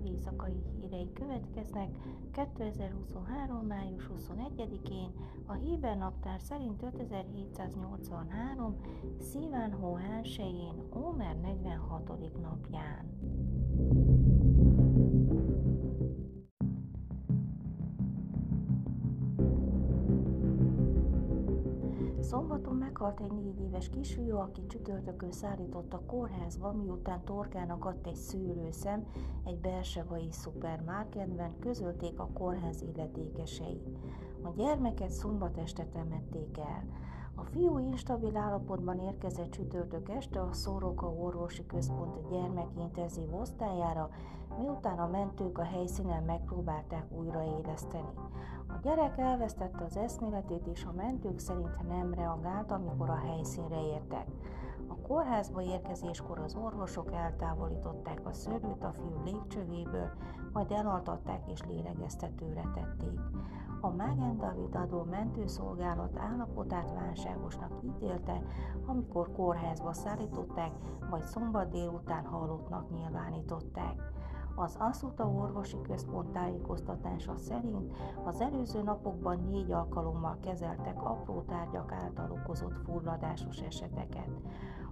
politikai hírei következnek 2023. május 21-én, a Héber naptár szerint 5783. Szíván hó elsőjén, Ómer 46. napján. Szombaton meghalt egy négy éves kisfiú, aki csütörtökön szállított a kórházba, miután torkának adt egy szűrőszem egy bersevai szupermarketben, közölték a kórház illetékesei. A gyermeket szombat este temették el. A fiú instabil állapotban érkezett csütörtök este a Szóroka Orvosi Központ gyermekintenzív osztályára, miután a mentők a helyszínen megpróbálták újraéleszteni. A gyerek elvesztette az eszméletét, és a mentők szerint nem reagált, amikor a helyszínre értek. A kórházba érkezéskor az orvosok eltávolították a szörőt a fiú légcsövéből, majd elaltatták és lélegeztetőre tették. A Mágen David adó mentőszolgálat állapotát válságosnak ítélte, amikor kórházba szállították, vagy szombat délután halottnak nyilvánították. Az Aszuta Orvosi Központ tájékoztatása szerint az előző napokban négy alkalommal kezeltek apró tárgyak által okozott fulladásos eseteket.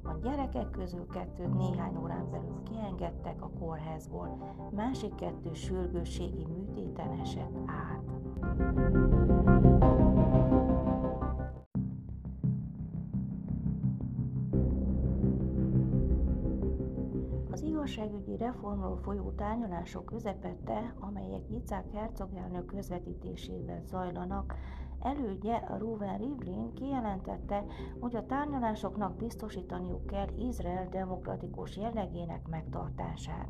A gyerekek közül kettőt néhány órán belül kiengedtek a kórházból, másik kettő sürgősségi műtéten esett át. Az igazságügyi reformról folyó tárgyalások közepette, amelyek Icák hercogelnök közvetítésével zajlanak, elődje Ruven Rivlin kijelentette, hogy a tárgyalásoknak biztosítaniuk kell Izrael demokratikus jellegének megtartását.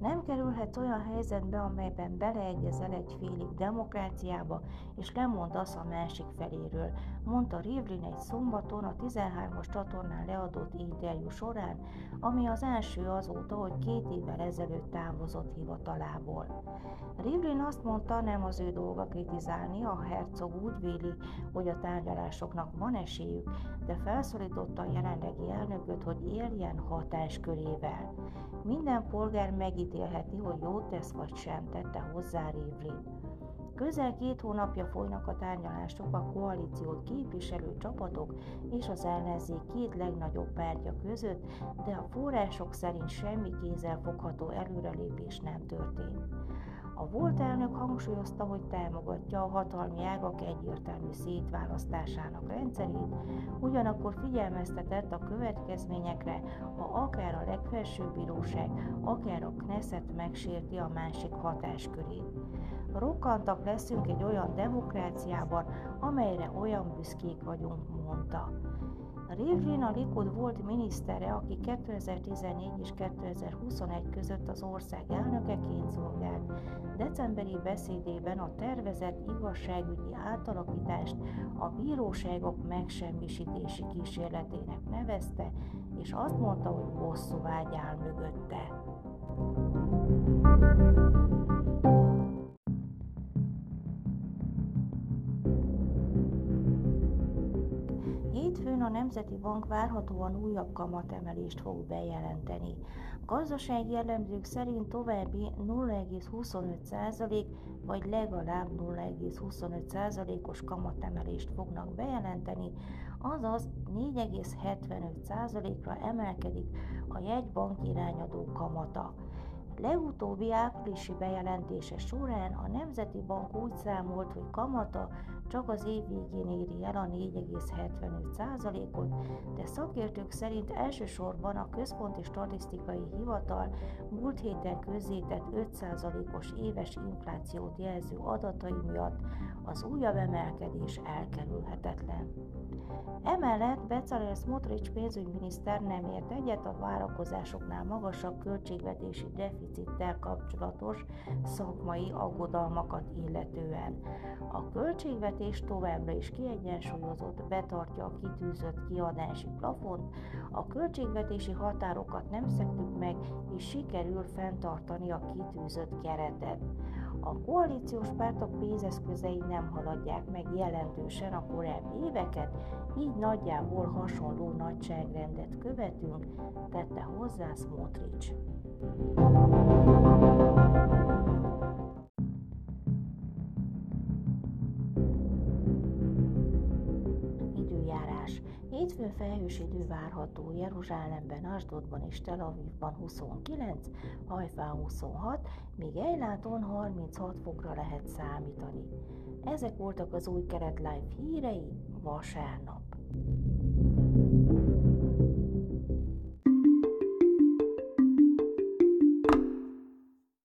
Nem kerülhet olyan helyzetbe, amelyben beleegyezel egy félig demokráciába, és lemondasz a másik feléről, mondta Rivlin egy szombaton a 13-as csatornán leadott interjú során, ami az első azóta, hogy két évvel ezelőtt távozott hivatalából. Rivlin azt mondta, nem az ő dolga kritizálni, a hercog úgy véli, hogy a tárgyalásoknak van esélyük, de felszólította a jelenlegi elnököt, hogy éljen hatáskörével. Minden polgár megítélheti, hogy jót tesz vagy sem, tette hozzá Rivlin. Közel két hónapja folynak a tárgyalások a koalíciót képviselő csapatok és az ellenzék két legnagyobb pártja között, de a források szerint semmi kézzelfogható előrelépés nem történt. A volt elnök hangsúlyozta, hogy támogatja a hatalmi ágak egyértelmű szétválasztásának rendszerét, ugyanakkor figyelmeztetett a következményekre, ha akár a legfelsőbb bíróság, akár a Knesset megsérti a másik hatáskörét. Rokkantak leszünk egy olyan demokráciában, amelyre olyan büszkék vagyunk, mondta. Rivlin a Likud volt minisztere, aki 2014 és 2021 között az ország elnökeként szolgált. Decemberi beszédében a tervezett igazságügyi átalakítást a bíróságok megsemmisítési kísérletének nevezte, és azt mondta, hogy bosszú vágy áll mögötte. Hétfőn a Nemzeti Bank várhatóan újabb kamatemelést fog bejelenteni. Gazdasági jellemzők szerint további 0,25% vagy legalább 0,25%-os kamatemelést fognak bejelenteni, azaz 4,75%-ra emelkedik a jegybank irányadó kamata. Legutóbbi áprilisi bejelentése során a Nemzeti Bank úgy számolt, hogy kamata csak az év végén éri el a 4,75%-ot, de szakértők szerint elsősorban a Központi Statisztikai Hivatal múlt héten közzétett 5%-os éves inflációt jelző adatai miatt az újabb emelkedés elkerülhetetlen. Emellett Becalel Smotrich pénzügyminiszter nem ért egyet a várakozásoknál magasabb költségvetési deficittel kapcsolatos szakmai aggodalmakat illetően. A költségvetés továbbra is kiegyensúlyozott, betartja a kitűzött kiadási plafont, a költségvetési határokat nem szektük meg, és sikerül fenntartani a kitűzött keretet. A koalíciós pártok pénzeszközei nem haladják meg jelentősen a korábbi éveket, így nagyjából hasonló nagyságrendet követünk, tette hozzá Smotrich. Felhős idő várható Jeruzsálemben, Asdodban és Tel Avivban 29, Hajfán 26, míg Ejláton 36 fokra lehet számítani. Ezek voltak az új keret live hírei vasárnap.